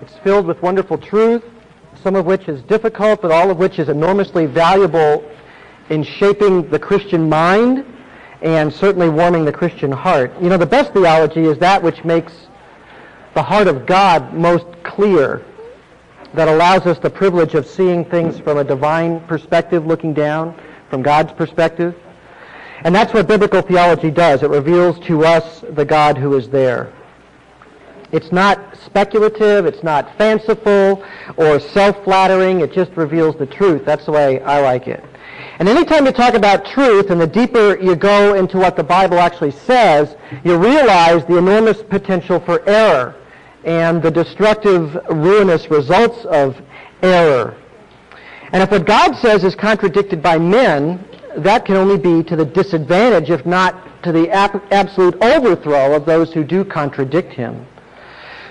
It's filled with wonderful truth, some of which is difficult, but all of which is enormously valuable in shaping the Christian mind and certainly warming the Christian heart. You know, the best theology is that which makes the heart of God most clear, that allows us the privilege of seeing things from a divine perspective, looking down from God's perspective. And that's what biblical theology does. It reveals to us the God who is there. It's not speculative, it's not fanciful or self-flattering, it just reveals the truth. That's the way I like it. And anytime you talk about truth, and the deeper you go into what the Bible actually says, you realize the enormous potential for error and the destructive, ruinous results of error. And if what God says is contradicted by men, that can only be to the disadvantage, if not to the absolute overthrow of those who do contradict him.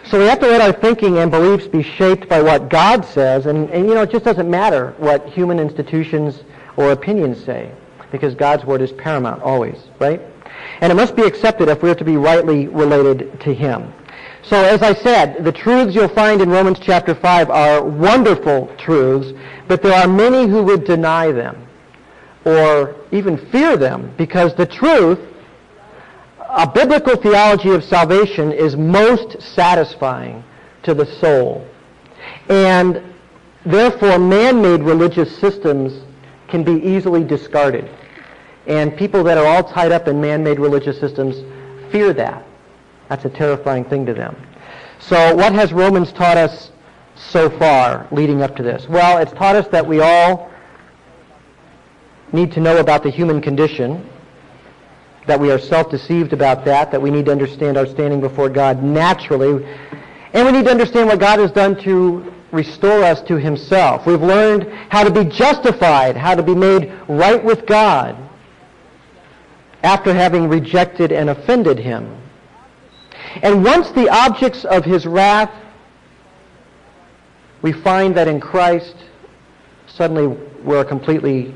So we have to let our thinking and beliefs be shaped by what God says, and, and you know, it just doesn't matter what human institutions or opinions say, because God's word is paramount always, right? And it must be accepted if we're to be rightly related to him. So as I said, the truths you'll find in Romans chapter 5 are wonderful truths, but there are many who would deny them or even fear them because the truth, a biblical theology of salvation is most satisfying to the soul. And therefore, man-made religious systems can be easily discarded. And people that are all tied up in man-made religious systems fear that. That's a terrifying thing to them. So what has Romans taught us so far leading up to this? Well, it's taught us that we all need to know about the human condition, that we are self-deceived about that, that we need to understand our standing before God naturally, and we need to understand what God has done to restore us to himself. We've learned how to be justified, how to be made right with God after having rejected and offended him. And once the objects of his wrath, we find that in Christ, suddenly we're completely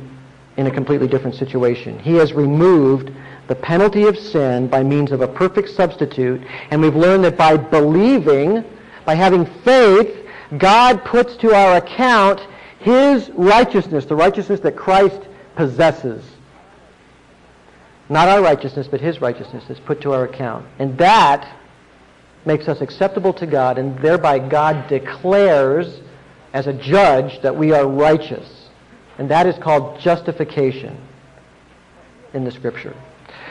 in a completely different situation. He has removed the penalty of sin by means of a perfect substitute, and we've learned that by believing, by having faith, God puts to our account his righteousness, the righteousness that Christ possesses. Not our righteousness, but his righteousness is put to our account. And that makes us acceptable to God, and thereby God declares as a judge that we are righteous. And that is called justification in the Scripture.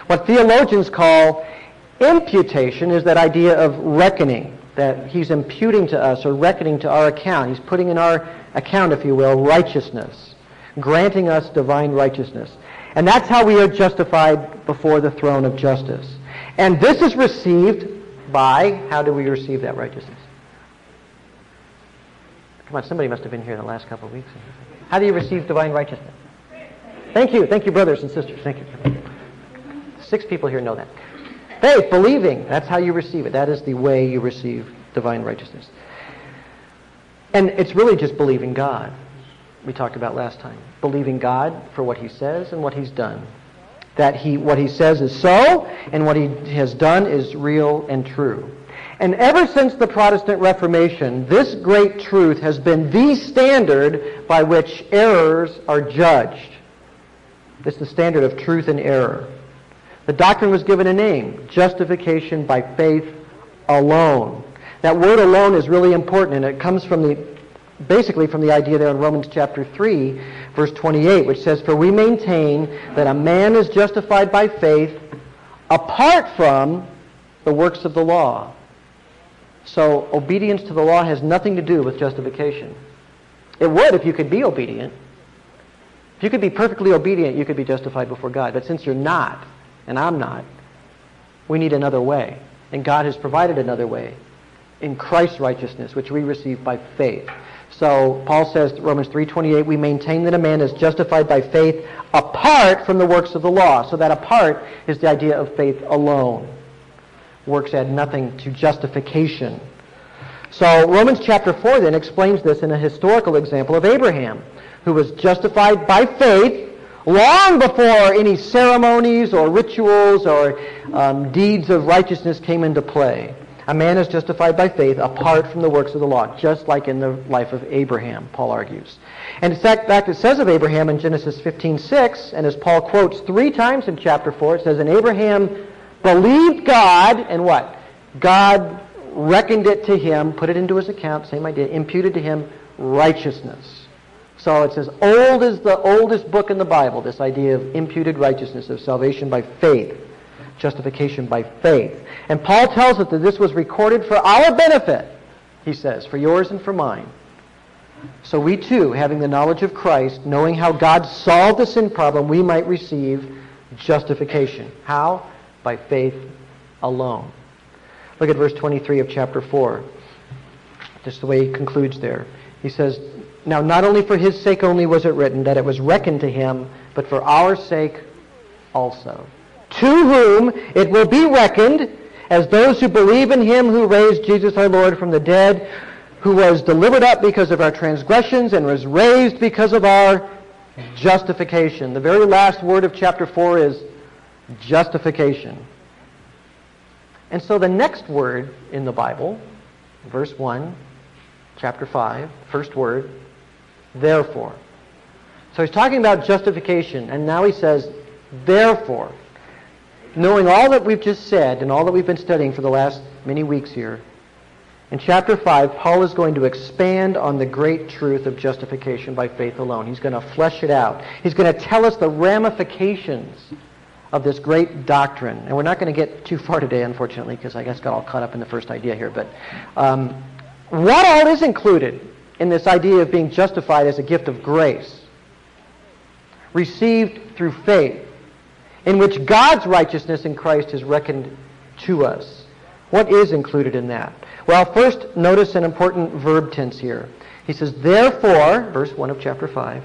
What theologians call imputation is that idea of reckoning that he's imputing to us or reckoning to our account. He's putting in our account, if you will, righteousness, granting us divine righteousness. And that's how we are justified before the throne of justice. And this is received by, how do we receive that righteousness? Come on, somebody must have been here the last couple of weeks. How do you receive divine righteousness? Thank you. Thank you, brothers and sisters. Thank you. Six people here know that. Faith, believing. That's how you receive it. That is the way you receive divine righteousness. And it's really just believing God. We talked about last time. Believing God for what he says and what he's done. That he, what he says is so, and what he has done is real and true. And ever since the Protestant Reformation, this great truth has been the standard by which errors are judged. Is the standard of truth and error. The doctrine was given a name, justification by faith alone. That word alone is really important, and it comes from the, basically from the idea there in Romans chapter 3, verse 28, which says, For we maintain that a man is justified by faith apart from the works of the law. So obedience to the law has nothing to do with justification. It would if you could be obedient. If you could be perfectly obedient, you could be justified before God. But since you're not, and I'm not. We need another way. And God has provided another way in Christ's righteousness, which we receive by faith. So Paul says, Romans 3.28, we maintain that a man is justified by faith apart from the works of the law. So that apart is the idea of faith alone. Works add nothing to justification. So Romans chapter 4 then explains this in a historical example of Abraham, who was justified by faith long before any ceremonies or rituals or um, deeds of righteousness came into play. A man is justified by faith apart from the works of the law, just like in the life of Abraham, Paul argues. And in fact, it says of Abraham in Genesis 15:6, and as Paul quotes three times in chapter 4, it says, And Abraham believed God, and what? God reckoned it to him, put it into his account, same idea, imputed to him righteousness. So it's as old as the oldest book in the Bible, this idea of imputed righteousness, of salvation by faith, justification by faith. And Paul tells us that this was recorded for our benefit, he says, for yours and for mine. So we too, having the knowledge of Christ, knowing how God solved the sin problem, we might receive justification. How? By faith alone. Look at verse 23 of chapter 4. Just the way he concludes there. He says, Now not only for his sake only was it written that it was reckoned to him, but for our sake also. To whom it will be reckoned as those who believe in him who raised Jesus our Lord from the dead, who was delivered up because of our transgressions and was raised because of our justification. The very last word of chapter 4 is justification. And so the next word in the Bible, verse 1, chapter 5, first word, therefore. So he's talking about justification, and now he says, therefore. Knowing all that we've just said and all that we've been studying for the last many weeks here, in chapter 5, Paul is going to expand on the great truth of justification by faith alone. He's going to flesh it out. He's going to tell us the ramifications of this great doctrine. And we're not going to get too far today, unfortunately, because I guess got all caught up in the first idea here. But um, what all is included in this idea of being justified as a gift of grace, received through faith, in which God's righteousness in Christ is reckoned to us? What is included in that? Well, first, notice an important verb tense here. He says, Therefore, verse 1 of chapter 5,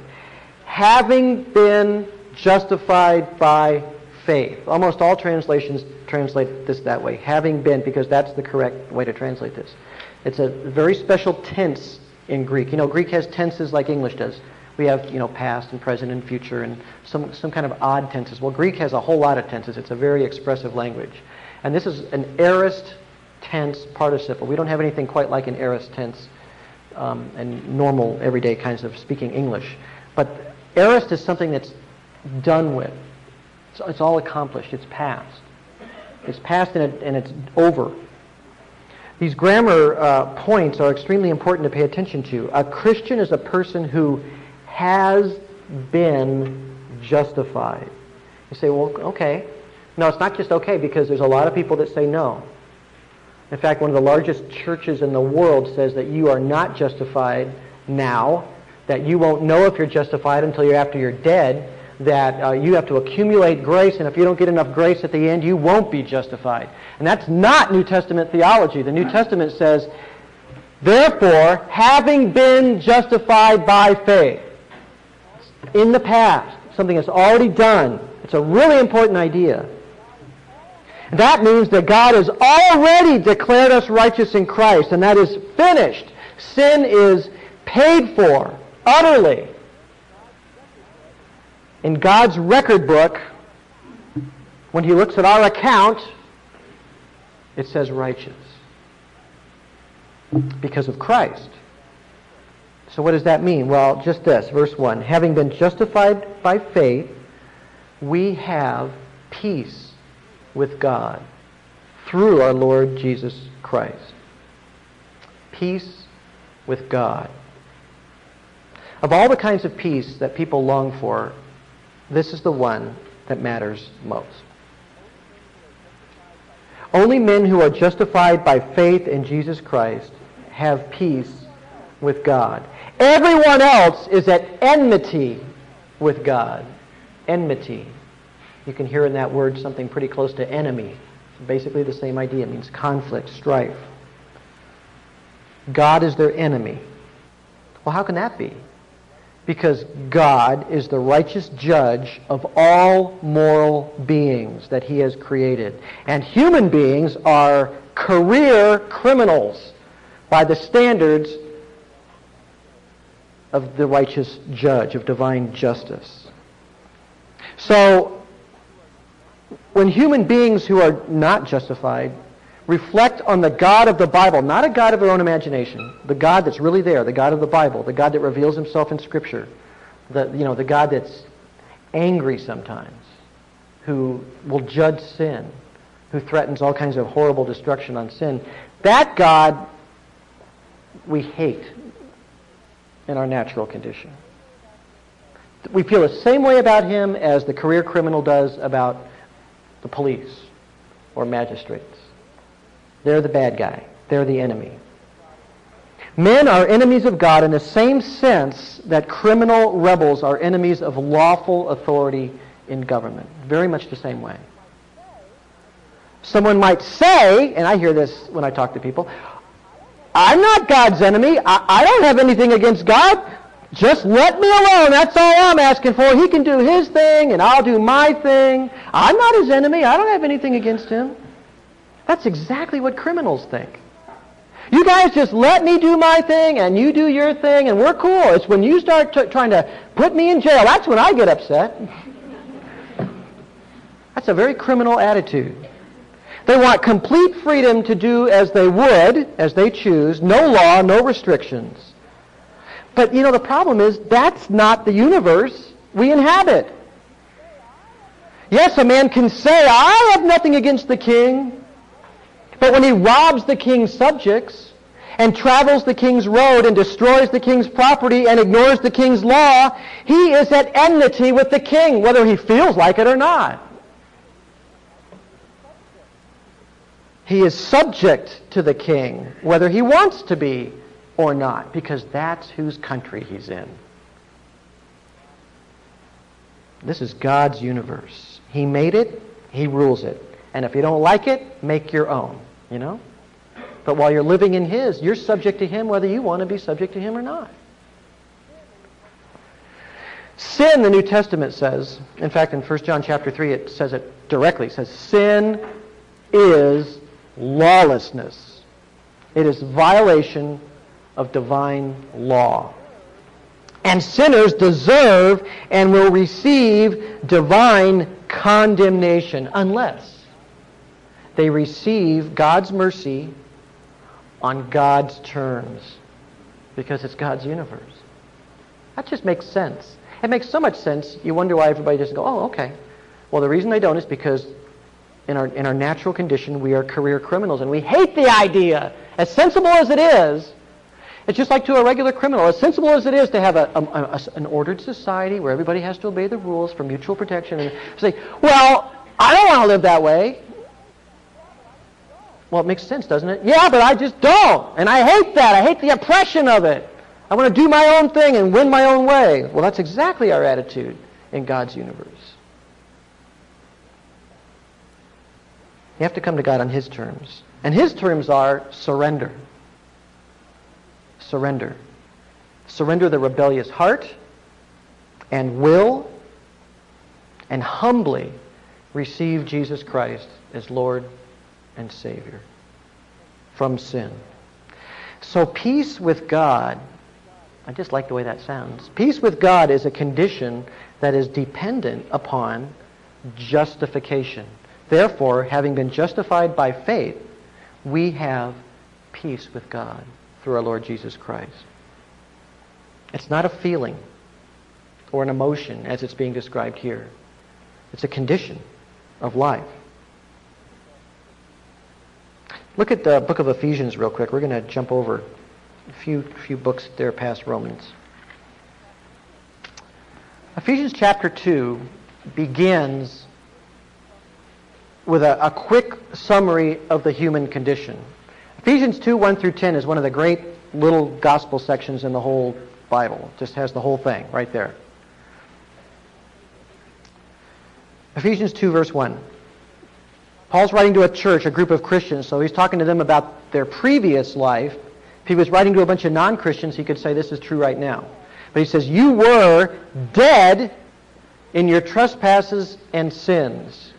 having been justified by faith. Almost all translations translate this that way, having been, because that's the correct way to translate this. It's a very special tense in Greek. You know, Greek has tenses like English does. We have, you know, past and present and future and some, some kind of odd tenses. Well, Greek has a whole lot of tenses. It's a very expressive language. And this is an aorist tense participle. We don't have anything quite like an aorist tense um, and normal, everyday kinds of speaking English. But aorist is something that's done with. So it's all accomplished. It's past. It's past and, it, and it's over. These grammar uh, points are extremely important to pay attention to. A Christian is a person who has been justified. You say, well, okay. No, it's not just okay because there's a lot of people that say no. In fact, one of the largest churches in the world says that you are not justified now, that you won't know if you're justified until you're after you're dead, that uh, you have to accumulate grace, and if you don't get enough grace at the end, you won't be justified. And that's not New Testament theology. The New Testament says, therefore, having been justified by faith, in the past, something that's already done, it's a really important idea. That means that God has already declared us righteous in Christ, and that is finished. Sin is paid for utterly in God's record book, when he looks at our account, it says righteous. Because of Christ. So what does that mean? Well, just this, verse 1. Having been justified by faith, we have peace with God through our Lord Jesus Christ. Peace with God. Of all the kinds of peace that people long for, this is the one that matters most. Only men who are justified by faith in Jesus Christ have peace with God. Everyone else is at enmity with God. Enmity. You can hear in that word something pretty close to enemy. Basically the same idea. It means conflict, strife. God is their enemy. Well, how can that be? Because God is the righteous judge of all moral beings that he has created. And human beings are career criminals by the standards of the righteous judge, of divine justice. So, when human beings who are not justified reflect on the God of the Bible, not a God of their own imagination, the God that's really there, the God of the Bible, the God that reveals himself in Scripture, the, you know, the God that's angry sometimes, who will judge sin, who threatens all kinds of horrible destruction on sin. That God we hate in our natural condition. We feel the same way about him as the career criminal does about the police or magistrates. They're the bad guy. They're the enemy. Men are enemies of God in the same sense that criminal rebels are enemies of lawful authority in government. Very much the same way. Someone might say, and I hear this when I talk to people, I'm not God's enemy. I, I don't have anything against God. Just let me alone. That's all I'm asking for. He can do his thing, and I'll do my thing. I'm not his enemy. I don't have anything against him. That's exactly what criminals think. You guys just let me do my thing, and you do your thing, and we're cool. It's when you start t- trying to put me in jail, that's when I get upset. That's a very criminal attitude. They want complete freedom to do as they would, as they choose, no law, no restrictions. But, you know, the problem is that's not the universe we inhabit. Yes, a man can say, I have nothing against the king. But when he robs the king's subjects and travels the king's road and destroys the king's property and ignores the king's law, he is at enmity with the king, whether he feels like it or not. He is subject to the king, whether he wants to be or not, because that's whose country he's in. This is God's universe. He made it, he rules it. And if you don't like it, make your own, you know? But while you're living in his, you're subject to him whether you want to be subject to him or not. Sin, the New Testament says, in fact, in 1 John chapter 3, it says it directly. It says, sin is lawlessness. It is violation of divine law. And sinners deserve and will receive divine condemnation unless they receive God's mercy on God's terms because it's God's universe. That just makes sense. It makes so much sense, you wonder why everybody doesn't go, oh, okay. Well, the reason they don't is because in our, in our natural condition, we are career criminals, and we hate the idea. As sensible as it is, it's just like to a regular criminal. As sensible as it is to have a, a, a, an ordered society where everybody has to obey the rules for mutual protection, and say, well, I don't want to live that way. Well, it makes sense, doesn't it? Yeah, but I just don't. And I hate that. I hate the oppression of it. I want to do my own thing and win my own way. Well, that's exactly our attitude in God's universe. You have to come to God on His terms. And His terms are surrender. Surrender. Surrender the rebellious heart and will and humbly receive Jesus Christ as Lord and Savior from sin. So peace with God, I just like the way that sounds. Peace with God is a condition that is dependent upon justification. Therefore, having been justified by faith, we have peace with God through our Lord Jesus Christ. It's not a feeling or an emotion as it's being described here. It's a condition of life. Look at the book of Ephesians real quick. We're going to jump over a few, few books there past Romans. Ephesians chapter 2 begins with a, a quick summary of the human condition. Ephesians 2, 1 through 10 is one of the great little gospel sections in the whole Bible. It just has the whole thing right there. Ephesians 2, verse 1. Paul's writing to a church, a group of Christians, so he's talking to them about their previous life. If he was writing to a bunch of non-Christians, he could say this is true right now. But he says, You were dead in your trespasses and sins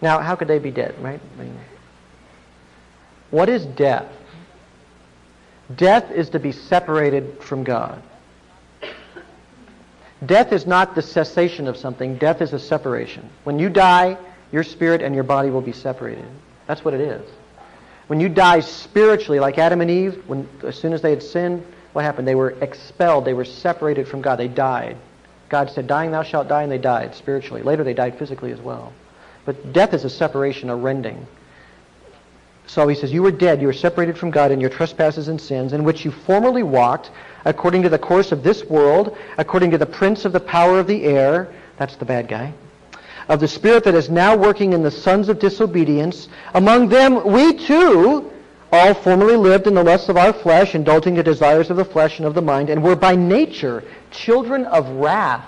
now, how could they be dead, right? What is death? Death is to be separated from God. Death is not the cessation of something. Death is a separation. When you die, your spirit and your body will be separated. That's what it is. When you die spiritually, like Adam and Eve, when as soon as they had sinned, what happened? They were expelled. They were separated from God. They died. God said, "Dying, thou shalt die," and they died spiritually. Later, they died physically as well. But death is a separation, a rending. So he says, You were dead. You were separated from God in your trespasses and sins, in which you formerly walked, according to the course of this world, according to the prince of the power of the air. That's the bad guy. Of the spirit that is now working in the sons of disobedience. Among them, we too all formerly lived in the lusts of our flesh, indulging the desires of the flesh and of the mind, and were by nature children of wrath,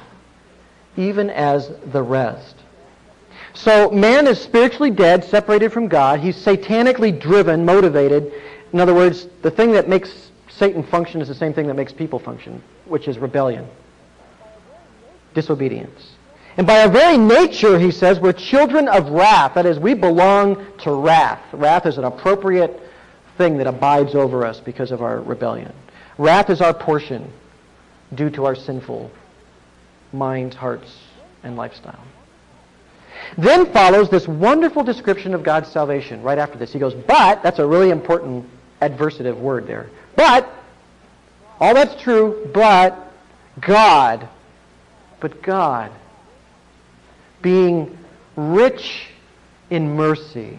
even as the rest. So man is spiritually dead, separated from God. He's satanically driven, motivated. In other words, the thing that makes Satan function is the same thing that makes people function, which is rebellion, disobedience. And by our very nature, he says, we're children of wrath. That is, we belong to wrath. Wrath is an appropriate thing that abides over us because of our rebellion. Wrath is our portion due to our sinful minds, hearts, and lifestyle. Then follows this wonderful description of God's salvation right after this. He goes, but, that's a really important adversative word there. But, all that's true, but God, but God, being rich in mercy,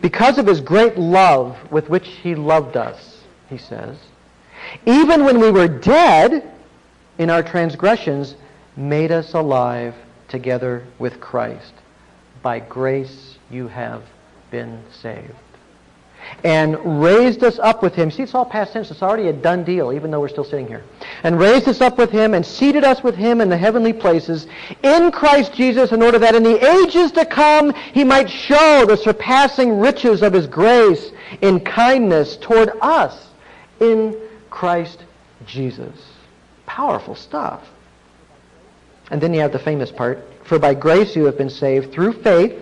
because of his great love with which he loved us, he says, even when we were dead in our transgressions, made us alive together with Christ. By grace you have been saved. And raised us up with him. See, it's all past tense. It's already a done deal, even though we're still sitting here. And raised us up with him and seated us with him in the heavenly places in Christ Jesus in order that in the ages to come he might show the surpassing riches of his grace in kindness toward us in Christ Jesus. Powerful stuff. And then you have the famous part. For by grace you have been saved through faith,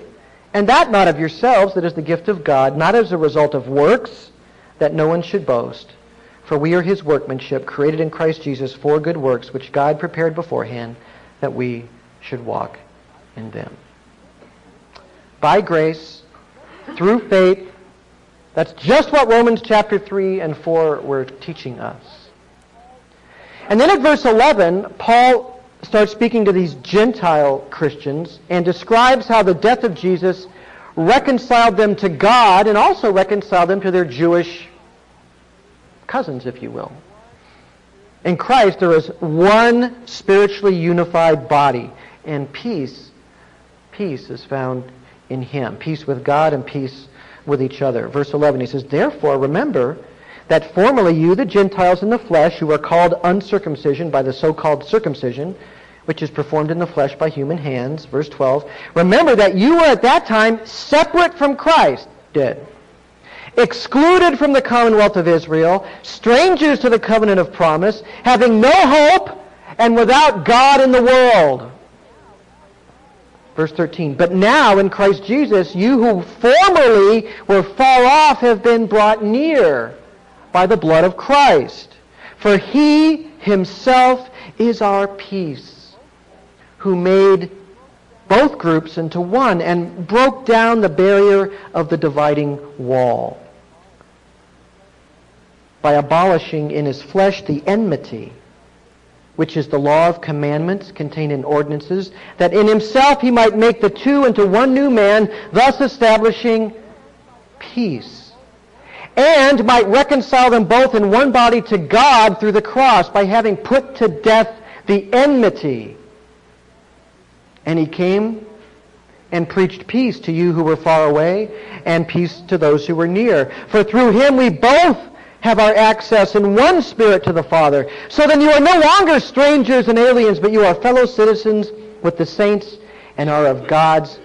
and that not of yourselves, that is the gift of God, not as a result of works, that no one should boast. For we are his workmanship, created in Christ Jesus for good works, which God prepared beforehand that we should walk in them. By grace, through faith, that's just what Romans chapter 3 and 4 were teaching us. And then at verse 11, Paul starts speaking to these Gentile Christians and describes how the death of Jesus reconciled them to God and also reconciled them to their Jewish cousins, if you will. In Christ, there is one spiritually unified body, and peace, peace is found in Him. Peace with God and peace with each other. Verse 11, he says, Therefore, remember that formerly you, the Gentiles in the flesh, who are called uncircumcision by the so-called circumcision, which is performed in the flesh by human hands, verse 12, remember that you were at that time separate from Christ, dead, excluded from the commonwealth of Israel, strangers to the covenant of promise, having no hope, and without God in the world. Verse 13, but now in Christ Jesus, you who formerly were far off have been brought near by the blood of Christ. For he himself is our peace, who made both groups into one and broke down the barrier of the dividing wall by abolishing in his flesh the enmity, which is the law of commandments contained in ordinances, that in himself he might make the two into one new man, thus establishing peace and might reconcile them both in one body to God through the cross by having put to death the enmity. And he came and preached peace to you who were far away and peace to those who were near. For through him we both have our access in one spirit to the Father. So then you are no longer strangers and aliens, but you are fellow citizens with the saints and are of God's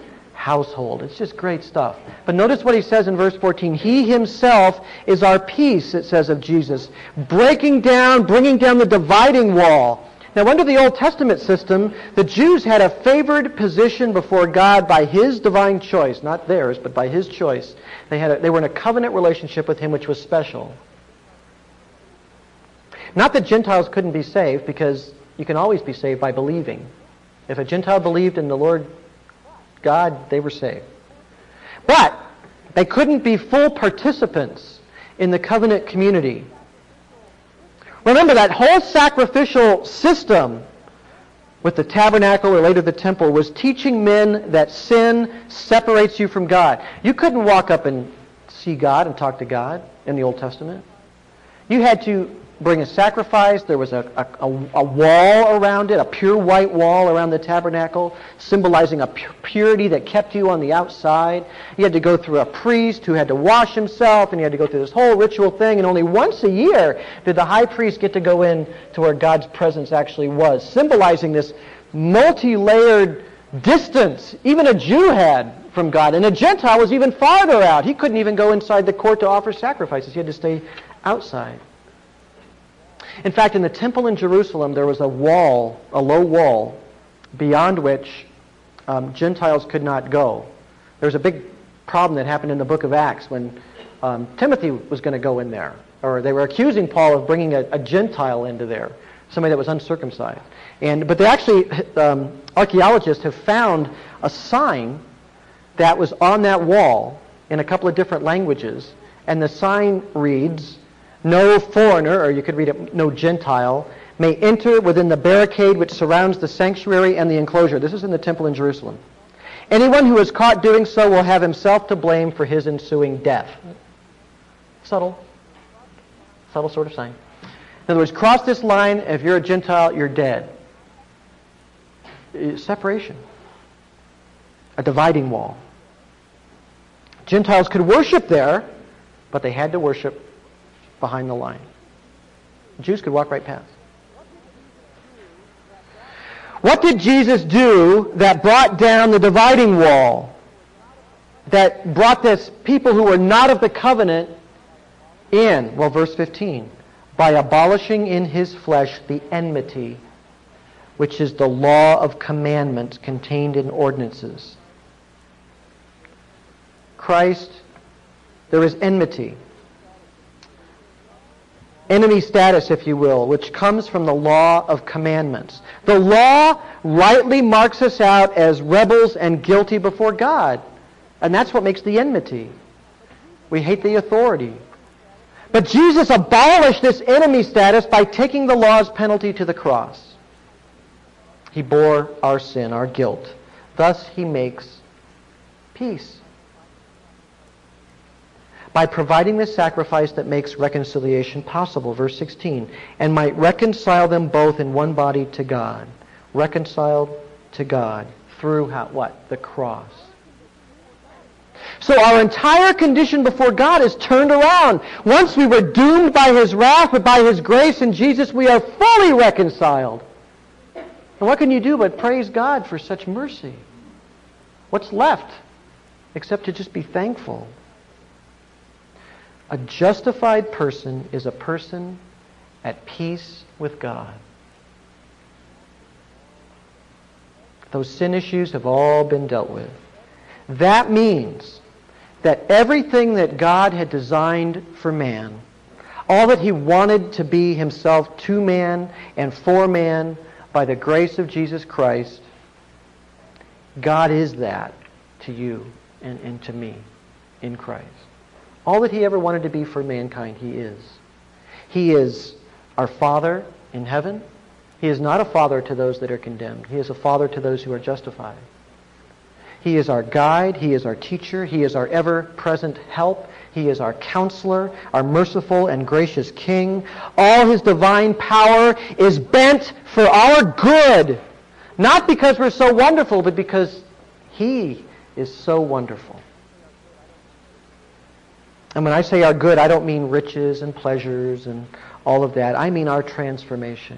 household. It's just great stuff. But notice what he says in verse 14. He himself is our peace, it says of Jesus, breaking down, bringing down the dividing wall. Now, under the Old Testament system, the Jews had a favored position before God by his divine choice, not theirs, but by his choice. They, had a, they were in a covenant relationship with him, which was special. Not that Gentiles couldn't be saved, because you can always be saved by believing. If a Gentile believed in the Lord God, they were saved. But They couldn't be full participants in the covenant community. Remember that whole sacrificial system with the tabernacle or later the temple was teaching men that sin separates you from God. You couldn't walk up and see God and talk to God in the Old Testament. You had to bring a sacrifice. There was a, a, a, wall around it, a pure white wall around the tabernacle, symbolizing a purity that kept you on the outside. You had to go through a priest who had to wash himself, and you had to go through this whole ritual thing. And only once a year did the high priest get to go in to where God's presence actually was, symbolizing this multi-layered distance even a Jew had from God. And a Gentile was even farther out. He couldn't even go inside the court to offer sacrifices. He had to stay outside. In fact, in the temple in Jerusalem, there was a wall, a low wall, beyond which um, Gentiles could not go. There was a big problem that happened in the book of Acts when um, Timothy was going to go in there. Or they were accusing Paul of bringing a, a, Gentile into there, somebody that was uncircumcised. And, but they actually, um, archaeologists have found a sign that was on that wall in a couple of different languages. And the sign reads, no foreigner, or you could read it, no Gentile, may enter within the barricade which surrounds the sanctuary and the enclosure. This is in the temple in Jerusalem. Anyone who is caught doing so will have himself to blame for his ensuing death. Subtle. Subtle sort of sign. In other words, cross this line, if you're a Gentile, you're dead. Uh, separation. A dividing wall. Gentiles could worship there, but they had to worship behind the line. Jews could walk right past. What did Jesus do that brought down the dividing wall? That brought this people who were not of the covenant in? Well, verse 15. By abolishing in his flesh the enmity, which is the law of commandments contained in ordinances. Christ, there is enmity enemy status, if you will, which comes from the law of commandments. The law rightly marks us out as rebels and guilty before God. And that's what makes the enmity. We hate the authority. But Jesus abolished this enemy status by taking the law's penalty to the cross. He bore our sin, our guilt. Thus he makes peace by providing the sacrifice that makes reconciliation possible. Verse 16. And might reconcile them both in one body to God. Reconciled to God through how, what? The cross. So our entire condition before God is turned around. Once we were doomed by His wrath, but by His grace in Jesus, we are fully reconciled. And what can you do but praise God for such mercy? What's left except to just be thankful? A justified person is a person at peace with God. Those sin issues have all been dealt with. That means that everything that God had designed for man, all that he wanted to be himself to man and for man by the grace of Jesus Christ, God is that to you and, and to me in Christ. All that he ever wanted to be for mankind, he is. He is our Father in heaven. He is not a father to those that are condemned. He is a father to those who are justified. He is our guide. He is our teacher. He is our ever-present help. He is our counselor, our merciful and gracious King. All his divine power is bent for our good, not because we're so wonderful, but because he is so wonderful. And when I say our good, I don't mean riches and pleasures and all of that. I mean our transformation,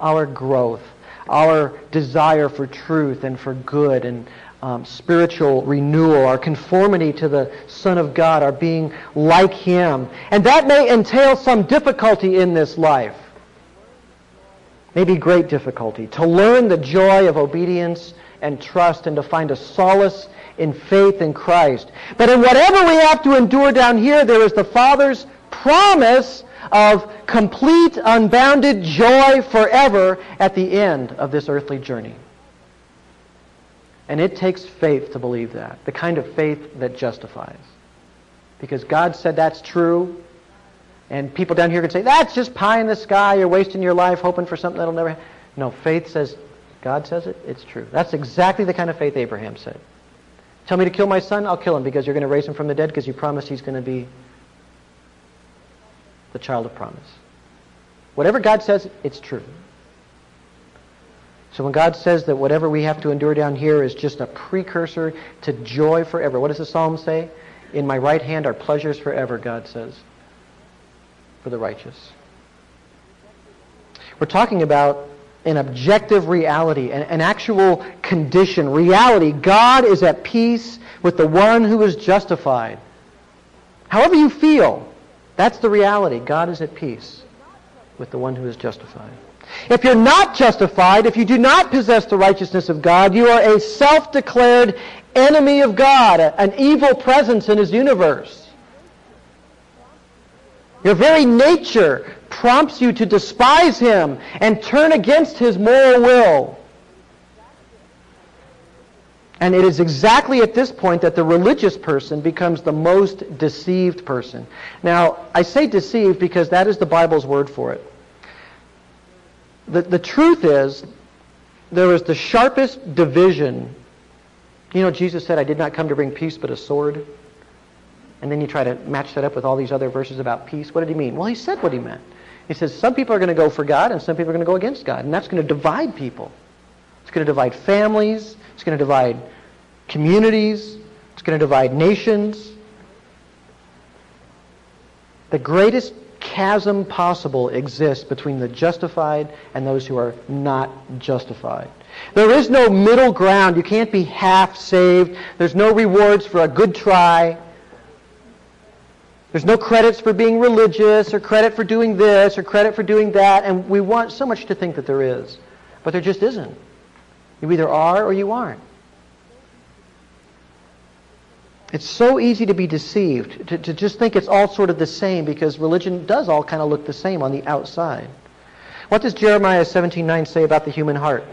our growth, our desire for truth and for good and um, spiritual renewal, our conformity to the Son of God, our being like Him. And that may entail some difficulty in this life. Maybe great difficulty. To learn the joy of obedience and trust and to find a solace in faith in Christ. But in whatever we have to endure down here, there is the Father's promise of complete, unbounded joy forever at the end of this earthly journey. And it takes faith to believe that, the kind of faith that justifies. because God said that's true. And people down here can say, that's just pie in the sky. You're wasting your life hoping for something that'll never happen. No, faith says, God says it, it's true. That's exactly the kind of faith Abraham said. Tell me to kill my son, I'll kill him because you're going to raise him from the dead because you promised he's going to be the child of promise. Whatever God says, it's true. So when God says that whatever we have to endure down here is just a precursor to joy forever, what does the psalm say? In my right hand are pleasures forever, God says, for the righteous. We're talking about an objective reality, an, an, actual condition, reality. God is at peace with the one who is justified. However you feel, that's the reality. God is at peace with the one who is justified. If you're not justified, if you do not possess the righteousness of God, you are a self-declared enemy of God, an evil presence in his universe. Your very nature prompts you to despise him and turn against his moral will. And it is exactly at this point that the religious person becomes the most deceived person. Now, I say deceived because that is the Bible's word for it. The, the truth is, there is the sharpest division. You know, Jesus said, I did not come to bring peace but a sword. And then you try to match that up with all these other verses about peace. What did he mean? Well, he said what he meant. He says some people are going to go for God and some people are going to go against God. And that's going to divide people. It's going to divide families. It's going to divide communities. It's going to divide nations. The greatest chasm possible exists between the justified and those who are not justified. There is no middle ground. You can't be half saved. There's no rewards for a good try. There's no credits for being religious or credit for doing this or credit for doing that. And we want so much to think that there is. But there just isn't. You either are or you aren't. It's so easy to be deceived, to, to just think it's all sort of the same because religion does all kind of look the same on the outside. What does Jeremiah 17.9 say about the human heart?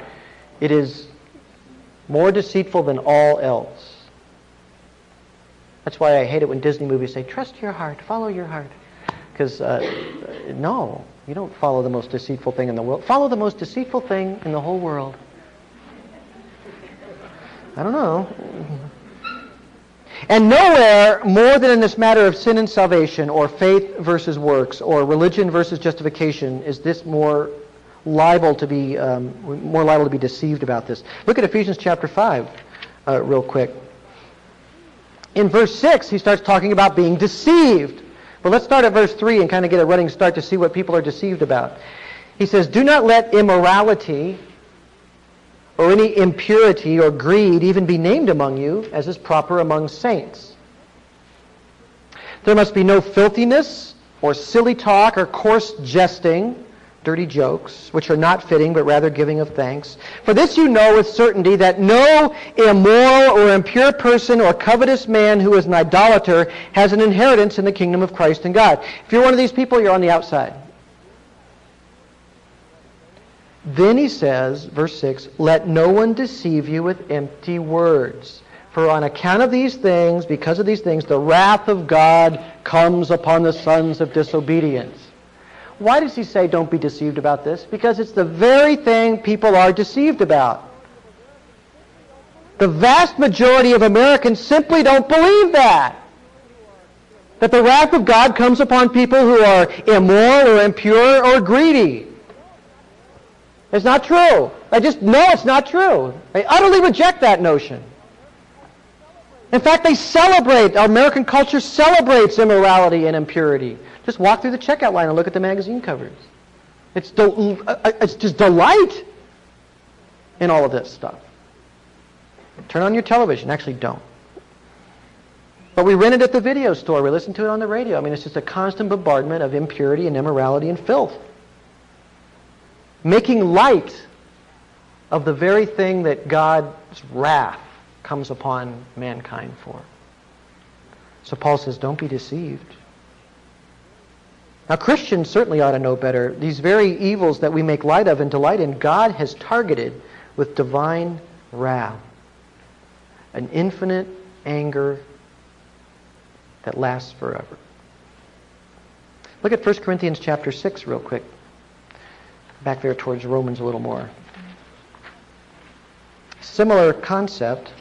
It is more deceitful than all else. That's why I hate it when Disney movies say, trust your heart, follow your heart. Because, uh, no, you don't follow the most deceitful thing in the world. Follow the most deceitful thing in the whole world. I don't know. And nowhere more than in this matter of sin and salvation, or faith versus works, or religion versus justification, is this more liable to be um, more liable to be deceived about this. Look at Ephesians chapter five, uh, real quick. In verse 6, he starts talking about being deceived. But let's start at verse 3 and kind of get a running start to see what people are deceived about. He says, Do not let immorality or any impurity or greed even be named among you, as is proper among saints. There must be no filthiness or silly talk or coarse jesting dirty jokes, which are not fitting, but rather giving of thanks. For this you know with certainty that no immoral or impure person or covetous man who is an idolater has an inheritance in the kingdom of Christ and God. If you're one of these people, you're on the outside. Then he says, verse 6, Let no one deceive you with empty words. For on account of these things, because of these things, the wrath of God comes upon the sons of disobedience. Why does he say don't be deceived about this? Because it's the very thing people are deceived about. The vast majority of Americans simply don't believe that. That the wrath of God comes upon people who are immoral or impure or greedy. It's not true. I just know it's not true. They utterly reject that notion. In fact, they celebrate, American culture celebrates immorality and impurity. Just walk through the checkout line and look at the magazine covers. It's, del- uh, it's just delight in all of this stuff. Turn on your television. Actually, don't. But we rent it at the video store. We listen to it on the radio. I mean, it's just a constant bombardment of impurity and immorality and filth. Making light of the very thing that God's wrath comes upon mankind for. So Paul says, don't be deceived. Now, Christians certainly ought to know better. These very evils that we make light of and delight in, God has targeted with divine wrath, an infinite anger that lasts forever. Look at 1 Corinthians chapter 6 real quick. Back there towards Romans a little more. Similar concept.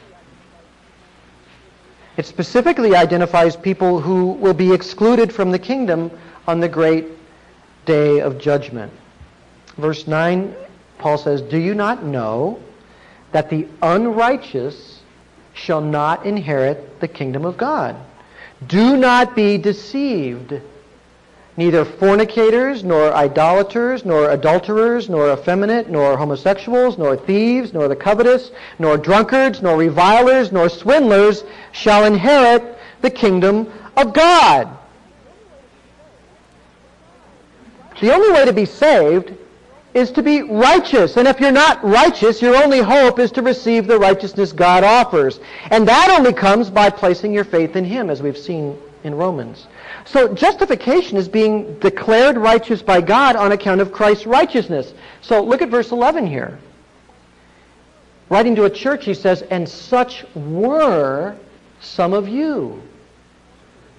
It specifically identifies people who will be excluded from the kingdom on the great day of judgment. Verse 9, Paul says, Do you not know that the unrighteous shall not inherit the kingdom of God? Do not be deceived. Neither fornicators, nor idolaters, nor adulterers, nor effeminate, nor homosexuals, nor thieves, nor the covetous, nor drunkards, nor revilers, nor swindlers shall inherit the kingdom of God. The only way to be saved is to be righteous. And if you're not righteous, your only hope is to receive the righteousness God offers. And that only comes by placing your faith in Him, as we've seen in Romans. So justification is being declared righteous by God on account of Christ's righteousness. So look at verse 11 here. Writing to a church, he says, And such were some of you.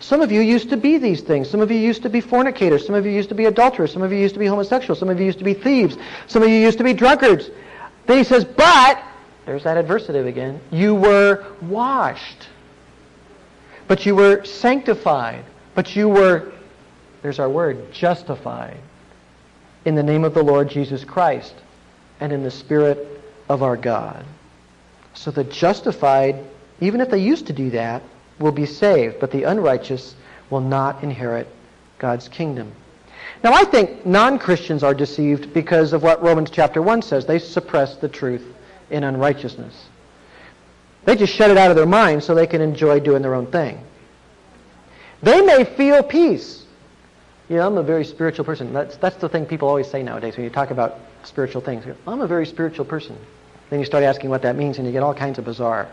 Some of you used to be these things. Some of you used to be fornicators. Some of you used to be adulterers. Some of you used to be homosexuals. Some of you used to be thieves. Some of you used to be drunkards. Then he says, But, there's that adversative again, you were washed. But you were sanctified but you were, there's our word, justified in the name of the Lord Jesus Christ and in the Spirit of our God. So the justified, even if they used to do that, will be saved, but the unrighteous will not inherit God's kingdom. Now, I think non Christians are deceived because of what Romans chapter 1 says. They suppress the truth in unrighteousness. They just shut it out of their mind so they can enjoy doing their own thing. They may feel peace. Know, I'm a very spiritual person. That's, that's the thing people always say nowadays when you talk about spiritual things. I'm a very spiritual person. Then you start asking what that means, and you get all kinds of bizarre,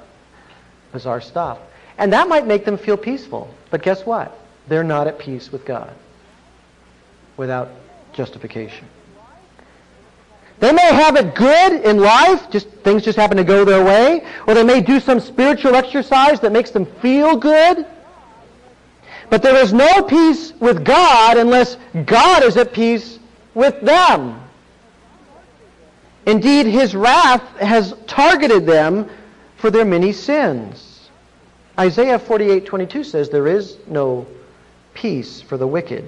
bizarre stuff. And that might make them feel peaceful. But guess what? They're not at peace with God without justification. They may have it good in life, just things just happen to go their way, or they may do some spiritual exercise that makes them feel good. But there is no peace with God unless God is at peace with them. Indeed, his wrath has targeted them for their many sins. Isaiah 48:22 says there is no peace for the wicked.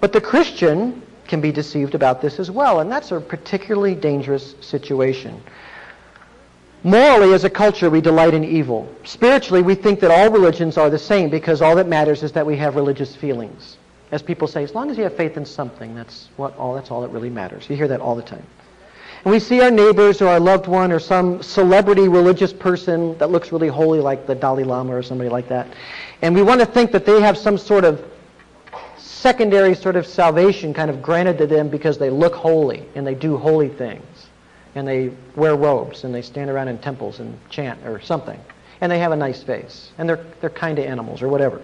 But the Christian can be deceived about this as well, and that's a particularly dangerous situation. Morally, as a culture, we delight in evil. Spiritually, we think that all religions are the same because all that matters is that we have religious feelings. As people say, as long as you have faith in something, that's, what all, that's all that really matters. You hear that all the time. We see our neighbors or our loved one or some celebrity religious person that looks really holy like the Dalai Lama or somebody like that. And we want to think that they have some sort of secondary sort of salvation kind of granted to them because they look holy and they do holy things and they wear robes and they stand around in temples and chant or something. And they have a nice face. And they're, they're kind to animals or whatever.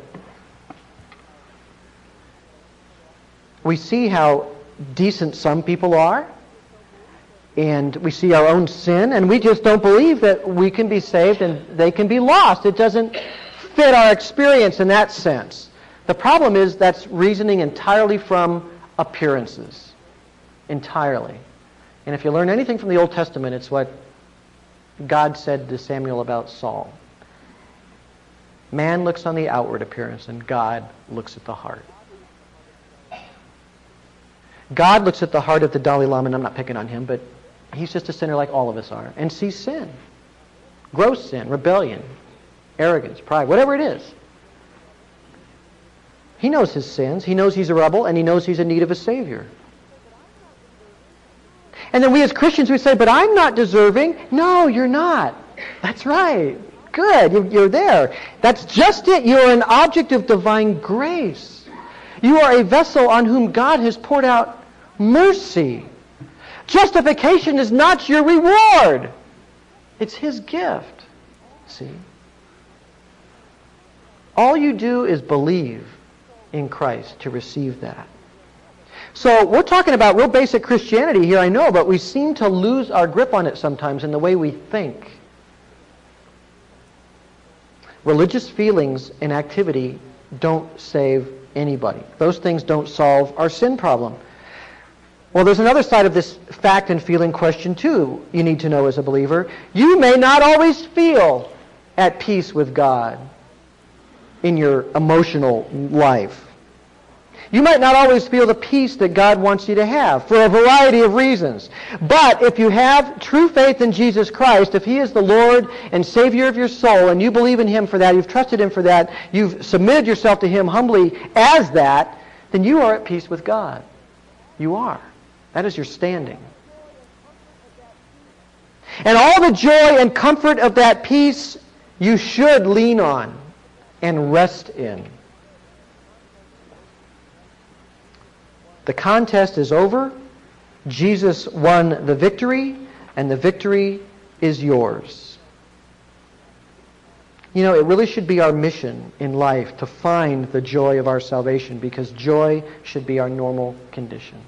We see how decent some people are. And we see our own sin. And we just don't believe that we can be saved and they can be lost. It doesn't fit our experience in that sense. The problem is that's reasoning entirely from appearances. Entirely. And if you learn anything from the Old Testament, it's what God said to Samuel about Saul. Man looks on the outward appearance, and God looks at the heart. God looks at the heart of the Dalai Lama, and I'm not picking on him, but he's just a sinner like all of us are, and sees sin. Gross sin, rebellion, arrogance, pride, whatever it is. He knows his sins. He knows he's a rebel, and he knows he's in need of a Savior. And then we as Christians, we say, but I'm not deserving. No, you're not. That's right. Good. You're there. That's just it. You're an object of divine grace. You are a vessel on whom God has poured out mercy. Justification is not your reward. It's his gift. See? All you do is believe in Christ to receive that. So we're talking about real basic Christianity here, I know, but we seem to lose our grip on it sometimes in the way we think. religious feelings and activity don't save anybody. Those things don't solve our sin problem. Well, there's another side of this fact and feeling question, too, you need to know as a believer. You may not always feel at peace with God in your emotional life. You might not always feel the peace that God wants you to have for a variety of reasons. But if you have true faith in Jesus Christ, if He is the Lord and Savior of your soul, and you believe in Him for that, you've trusted Him for that, you've submitted yourself to Him humbly as that, then you are at peace with God. You are. That is your standing. And all the joy and comfort of that peace you should lean on and rest in. The contest is over. Jesus won the victory, and the victory is yours. You know, it really should be our mission in life to find the joy of our salvation because joy should be our normal condition.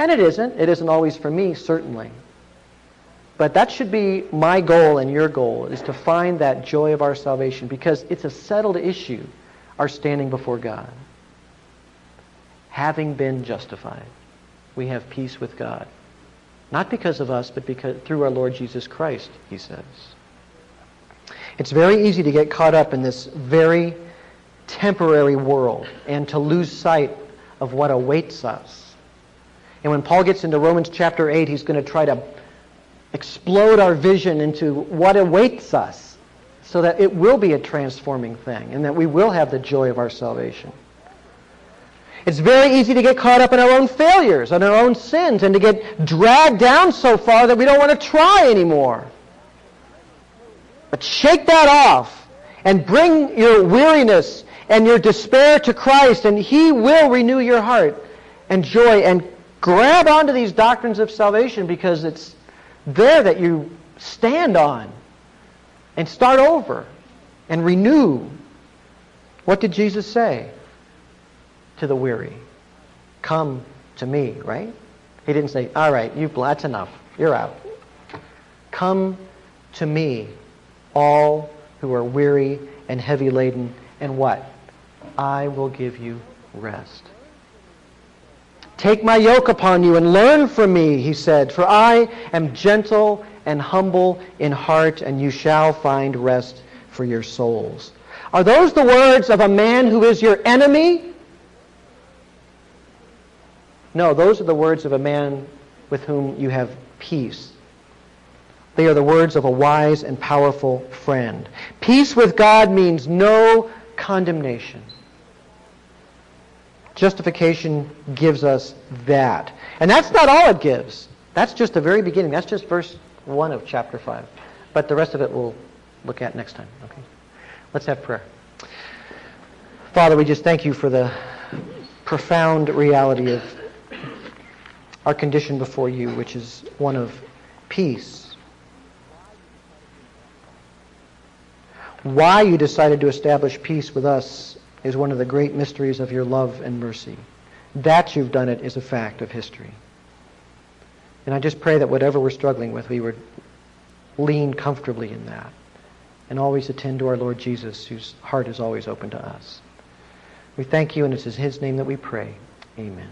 And it isn't. It isn't always for me, certainly. But that should be my goal and your goal, is to find that joy of our salvation because it's a settled issue, our standing before God having been justified, we have peace with God. Not because of us, but because through our Lord Jesus Christ, he says. It's very easy to get caught up in this very temporary world and to lose sight of what awaits us. And when Paul gets into Romans chapter 8, he's going to try to explode our vision into what awaits us so that it will be a transforming thing and that we will have the joy of our salvation. It's very easy to get caught up in our own failures and our own sins and to get dragged down so far that we don't want to try anymore. But shake that off and bring your weariness and your despair to Christ, and He will renew your heart and joy. And grab onto these doctrines of salvation because it's there that you stand on and start over and renew. What did Jesus say? to the weary. Come to me, right? He didn't say, all right, you've, that's enough. You're out. Come to me, all who are weary and heavy laden, and what? I will give you rest. Take my yoke upon you and learn from me, he said, for I am gentle and humble in heart, and you shall find rest for your souls. Are those the words of a man who is your enemy? No, those are the words of a man with whom you have peace. They are the words of a wise and powerful friend. Peace with God means no condemnation. Justification gives us that. And that's not all it gives. That's just the very beginning. That's just verse 1 of chapter 5. But the rest of it we'll look at next time. Okay? Let's have prayer. Father, we just thank you for the profound reality of our condition before you, which is one of peace. Why you decided to establish peace with us is one of the great mysteries of your love and mercy. That you've done it is a fact of history. And I just pray that whatever we're struggling with, we would lean comfortably in that and always attend to our Lord Jesus, whose heart is always open to us. We thank you, and it's in his name that we pray. Amen.